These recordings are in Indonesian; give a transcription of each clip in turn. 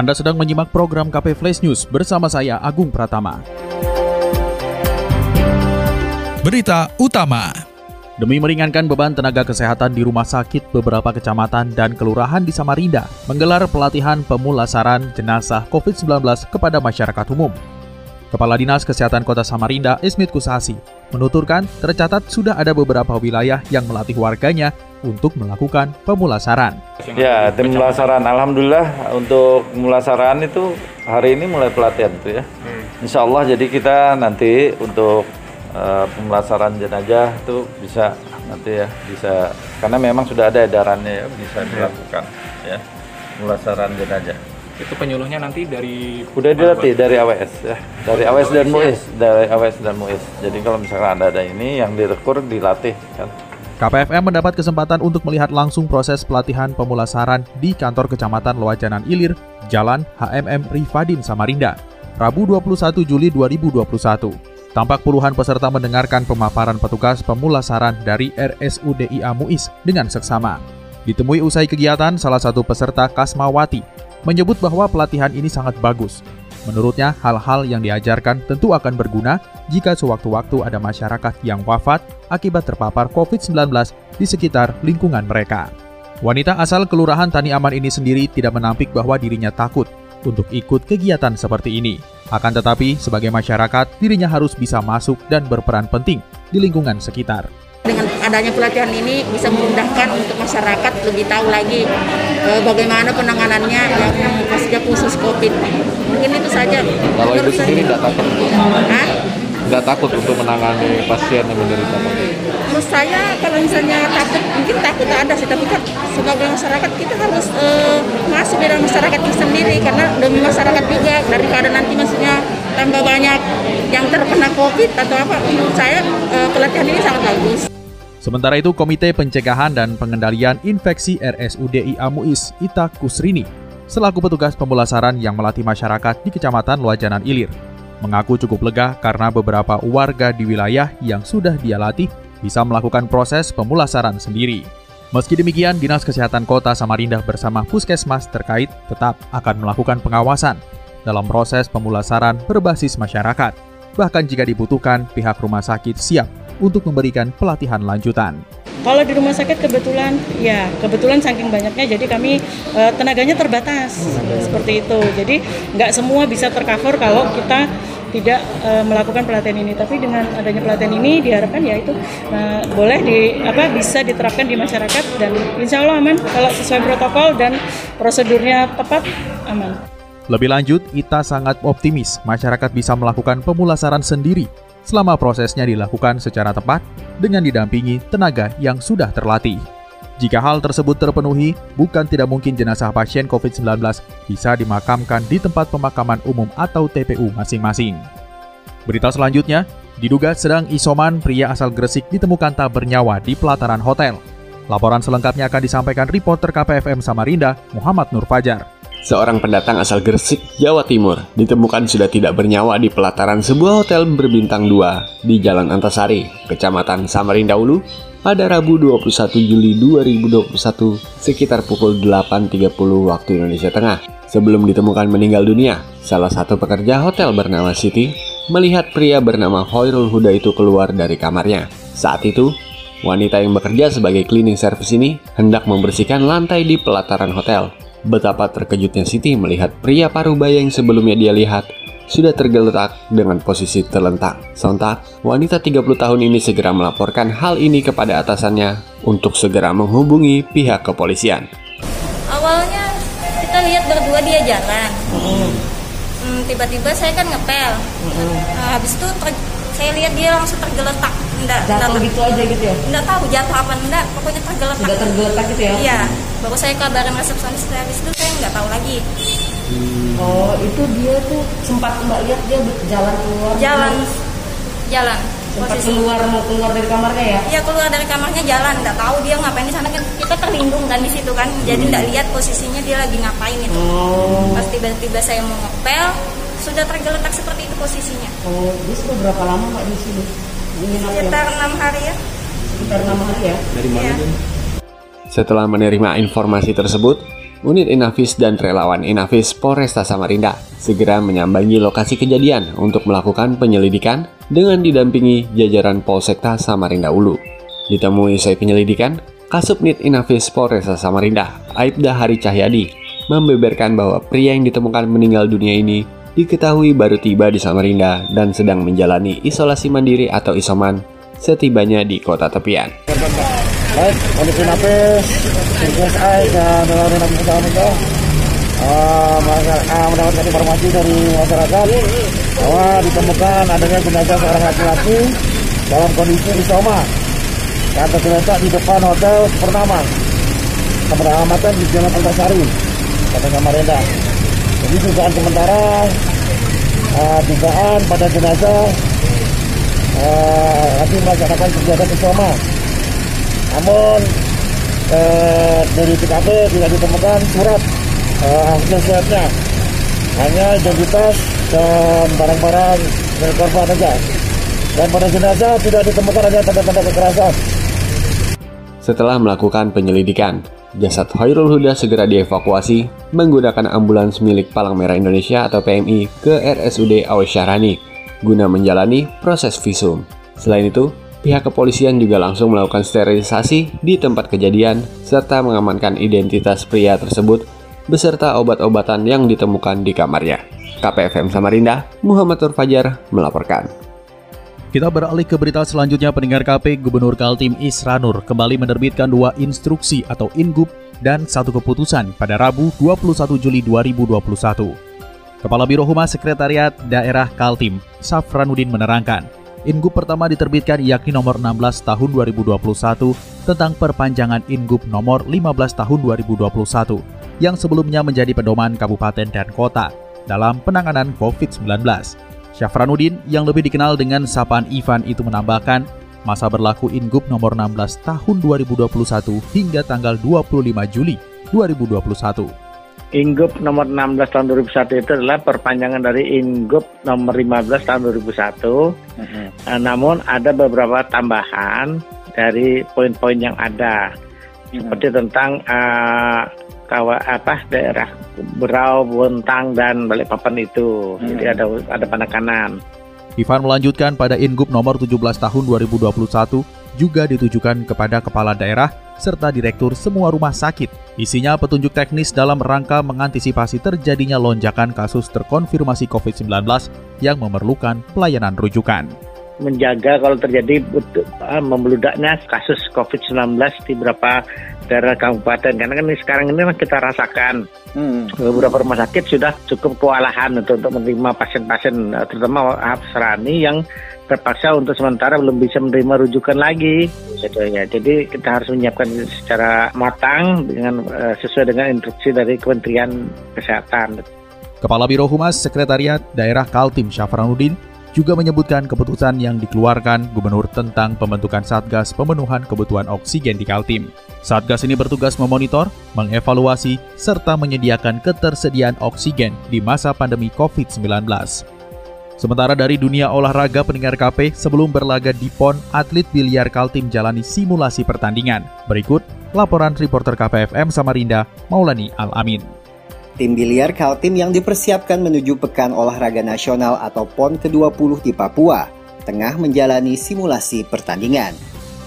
Anda sedang menyimak program KP Flash News bersama saya Agung Pratama. Berita utama. Demi meringankan beban tenaga kesehatan di rumah sakit beberapa kecamatan dan kelurahan di Samarinda, menggelar pelatihan pemulasaran jenazah COVID-19 kepada masyarakat umum. Kepala Dinas Kesehatan Kota Samarinda, Ismit Kusasi, menuturkan tercatat sudah ada beberapa wilayah yang melatih warganya untuk melakukan pemulasaran. Ya, tim pemulasaran. Alhamdulillah untuk pemulasaran itu hari ini mulai pelatihan itu ya. Insya Allah jadi kita nanti untuk uh, pemulasaran jenazah itu bisa nanti ya bisa karena memang sudah ada edarannya ya bisa dilakukan ya pemulasaran jenazah. Itu penyuluhnya nanti dari Udah dilatih dari AWS ya, dari AWS dan MUIS, dari AWS dan MUIS. Jadi kalau misalkan ada ada ini yang direkur dilatih kan. KPFM mendapat kesempatan untuk melihat langsung proses pelatihan pemulasaran di kantor Kecamatan Loajanan Ilir, Jalan HMM Rifadin Samarinda, Rabu 21 Juli 2021. Tampak puluhan peserta mendengarkan pemaparan petugas pemulasaran dari RSUDIA MUIS dengan seksama. Ditemui usai kegiatan, salah satu peserta Kasmawati menyebut bahwa pelatihan ini sangat bagus. Menurutnya, hal-hal yang diajarkan tentu akan berguna jika sewaktu-waktu ada masyarakat yang wafat akibat terpapar COVID-19 di sekitar lingkungan mereka. Wanita asal Kelurahan Tani Aman ini sendiri tidak menampik bahwa dirinya takut untuk ikut kegiatan seperti ini. Akan tetapi, sebagai masyarakat, dirinya harus bisa masuk dan berperan penting di lingkungan sekitar. Adanya pelatihan ini bisa memudahkan untuk masyarakat lebih tahu lagi e, bagaimana penanganannya yang khususnya khusus COVID. Mungkin itu saja. Kalau ibu sendiri tidak takut? Hah? Tidak takut untuk menangani pasien yang menderita COVID? Menurut saya kalau misalnya takut, mungkin takut ada sih, tapi kan sebagai masyarakat kita harus e, masuk di dalam masyarakat itu sendiri karena demi masyarakat juga daripada nanti maksudnya tambah banyak yang terkena COVID atau apa. Menurut saya e, pelatihan ini sangat bagus. Sementara itu, Komite Pencegahan dan Pengendalian Infeksi RSUDI Muis Ita Kusrini, selaku petugas pemulasaran yang melatih masyarakat di Kecamatan Luajanan Ilir, mengaku cukup lega karena beberapa warga di wilayah yang sudah dia latih bisa melakukan proses pemulasaran sendiri. Meski demikian, Dinas Kesehatan Kota Samarinda bersama Puskesmas terkait tetap akan melakukan pengawasan dalam proses pemulasaran berbasis masyarakat. Bahkan jika dibutuhkan, pihak rumah sakit siap untuk memberikan pelatihan lanjutan. Kalau di rumah sakit kebetulan, ya kebetulan saking banyaknya, jadi kami e, tenaganya terbatas seperti itu. Jadi nggak semua bisa tercover kalau kita tidak e, melakukan pelatihan ini. Tapi dengan adanya pelatihan ini diharapkan ya itu e, boleh di apa bisa diterapkan di masyarakat dan insya Allah aman kalau sesuai protokol dan prosedurnya tepat aman. Lebih lanjut, Ita sangat optimis masyarakat bisa melakukan pemulasaran sendiri selama prosesnya dilakukan secara tepat dengan didampingi tenaga yang sudah terlatih. Jika hal tersebut terpenuhi, bukan tidak mungkin jenazah pasien COVID-19 bisa dimakamkan di tempat pemakaman umum atau TPU masing-masing. Berita selanjutnya, diduga sedang isoman pria asal Gresik ditemukan tak bernyawa di pelataran hotel. Laporan selengkapnya akan disampaikan reporter KPFM Samarinda, Muhammad Nur Fajar seorang pendatang asal Gresik, Jawa Timur, ditemukan sudah tidak bernyawa di pelataran sebuah hotel berbintang 2 di Jalan Antasari, Kecamatan Samarinda Ulu, pada Rabu 21 Juli 2021 sekitar pukul 8.30 waktu Indonesia Tengah. Sebelum ditemukan meninggal dunia, salah satu pekerja hotel bernama Siti melihat pria bernama Hoirul Huda itu keluar dari kamarnya. Saat itu, wanita yang bekerja sebagai cleaning service ini hendak membersihkan lantai di pelataran hotel. Betapa terkejutnya Siti melihat pria parubaya yang sebelumnya dia lihat sudah tergeletak dengan posisi terlentak. Sontak, wanita 30 tahun ini segera melaporkan hal ini kepada atasannya untuk segera menghubungi pihak kepolisian. Awalnya kita lihat berdua dia jalan. Hmm, tiba-tiba saya kan ngepel. Nah, habis itu saya lihat dia langsung tergeletak. Enggak, jatuh enggak, gitu aja gitu ya? Enggak tahu jatuh apa enggak, pokoknya tergeletak. Sudah tergeletak gitu ya? Iya, baru saya kabarin resepsionis, habis itu saya nggak tahu lagi. Oh, itu dia tuh sempat Mbak lihat dia jalan keluar. Jalan, jalan. Sempat Posisi keluar mau keluar dari kamarnya ya? Iya keluar dari kamarnya jalan, nggak tahu dia ngapain di sana kan kita terlindung kan di situ kan, jadi nggak lihat posisinya dia lagi ngapain itu. Oh. Pas tiba-tiba saya mau ngepel, sudah tergeletak seperti itu posisinya. Oh, dia sudah berapa lama Mbak di sini? Ya? Sekitar enam hari ya. Sekitar enam hari ya? Dari mana dia? Setelah menerima informasi tersebut, unit Inavis dan relawan Inavis Polresta Samarinda segera menyambangi lokasi kejadian untuk melakukan penyelidikan dengan didampingi jajaran Polsekta Samarinda Ulu. Ditemui usai penyelidikan, Kasubnit Inavis Polresta Samarinda, Aibda Hari Cahyadi, membeberkan bahwa pria yang ditemukan meninggal dunia ini diketahui baru tiba di Samarinda dan sedang menjalani isolasi mandiri atau isoman setibanya di kota tepian. Baik, kondisi napis, CSI dan relawan napis Samarinda uh, mendapatkan informasi dari masyarakat bahwa ditemukan adanya jenazah seorang laki-laki dalam kondisi isoma yang tergeletak di depan hotel Purnama keberalaman di Jalan Antasari kota Samarinda. Jadi dugaan sementara uh, dugaan pada jenazah uh, nanti melaksanakan kegiatan isoma namun eh, dari TKP tidak ditemukan surat eh, hasil swabnya hanya identitas dan barang-barang dari korban saja. Dan pada jenazah tidak ditemukan ada tanda-tanda kekerasan. Setelah melakukan penyelidikan, jasad Hoirul Huda segera dievakuasi menggunakan ambulans milik Palang Merah Indonesia atau PMI ke RSUD Awas Syahrani guna menjalani proses visum. Selain itu, pihak kepolisian juga langsung melakukan sterilisasi di tempat kejadian serta mengamankan identitas pria tersebut beserta obat-obatan yang ditemukan di kamarnya. KPFM Samarinda, Muhammad Fajar melaporkan. Kita beralih ke berita selanjutnya pendengar KP Gubernur Kaltim Isranur kembali menerbitkan dua instruksi atau ingup dan satu keputusan pada Rabu 21 Juli 2021. Kepala Biro Humas Sekretariat Daerah Kaltim, Safranuddin menerangkan, Ingup pertama diterbitkan yakni nomor 16 tahun 2021 tentang perpanjangan Ingup nomor 15 tahun 2021 yang sebelumnya menjadi pedoman kabupaten dan kota dalam penanganan COVID-19. Syafranuddin yang lebih dikenal dengan sapaan Ivan itu menambahkan masa berlaku Ingup nomor 16 tahun 2021 hingga tanggal 25 Juli 2021. Ingup nomor 16 tahun 2001 itu adalah perpanjangan dari Ingup nomor 15 tahun 2001. Uh, namun ada beberapa tambahan dari poin-poin yang ada. Seperti tentang uh, kawa apa daerah Berau, Bontang dan Balikpapan itu. Jadi ada ada penekanan. Ivan melanjutkan pada Ingup nomor 17 tahun 2021 juga ditujukan kepada kepala daerah serta direktur semua rumah sakit. Isinya petunjuk teknis dalam rangka mengantisipasi terjadinya lonjakan kasus terkonfirmasi COVID-19 yang memerlukan pelayanan rujukan. Menjaga kalau terjadi uh, membeludaknya kasus COVID-19 di beberapa daerah kabupaten karena kan ini sekarang ini kita rasakan beberapa rumah sakit sudah cukup kewalahan untuk, untuk menerima pasien-pasien uh, terutama Hafsrani yang terpaksa untuk sementara belum bisa menerima rujukan lagi gitu ya. Jadi kita harus menyiapkan secara matang dengan uh, sesuai dengan instruksi dari Kementerian Kesehatan. Kepala Biro Humas Sekretariat Daerah Kaltim Syafranuddin juga menyebutkan keputusan yang dikeluarkan Gubernur tentang pembentukan Satgas Pemenuhan Kebutuhan Oksigen di Kaltim. Satgas ini bertugas memonitor, mengevaluasi, serta menyediakan ketersediaan oksigen di masa pandemi COVID-19. Sementara dari dunia olahraga pendengar KP, sebelum berlaga di PON, atlet biliar Kaltim jalani simulasi pertandingan. Berikut laporan reporter KPFM Samarinda, Maulani Al-Amin. Tim biliar Kaltim yang dipersiapkan menuju Pekan Olahraga Nasional atau PON ke-20 di Papua tengah menjalani simulasi pertandingan.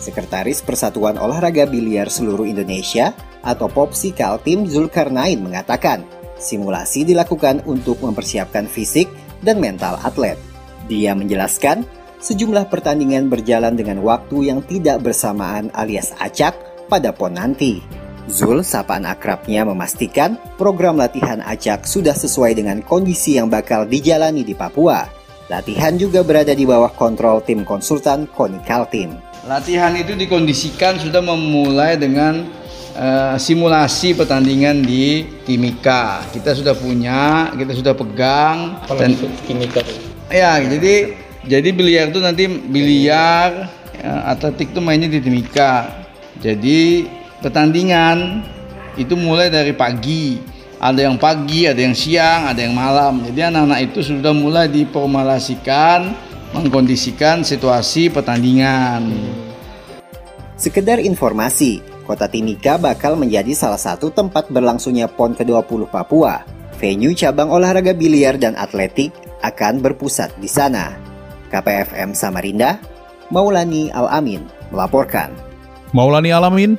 Sekretaris Persatuan Olahraga Biliar Seluruh Indonesia atau POPSI Kaltim Zulkarnain mengatakan, simulasi dilakukan untuk mempersiapkan fisik dan mental atlet. Dia menjelaskan, sejumlah pertandingan berjalan dengan waktu yang tidak bersamaan alias acak pada PON nanti. Zul, sapaan akrabnya memastikan program latihan acak sudah sesuai dengan kondisi yang bakal dijalani di Papua. Latihan juga berada di bawah kontrol tim konsultan Koni Kaltim. Latihan itu dikondisikan sudah memulai dengan uh, simulasi pertandingan di Timika. Kita sudah punya, kita sudah pegang. Kalau dan Timika Ya, jadi jadi biliar itu nanti biliar ya, atletik itu mainnya di Timika. Jadi pertandingan itu mulai dari pagi. Ada yang pagi, ada yang siang, ada yang malam. Jadi anak-anak itu sudah mulai diformulasikan, mengkondisikan situasi pertandingan. Sekedar informasi, Kota Timika bakal menjadi salah satu tempat berlangsungnya PON ke-20 Papua. Venue cabang olahraga biliar dan atletik akan berpusat di sana. KPFM Samarinda, Maulani Al-Amin melaporkan. Maulani Alamin,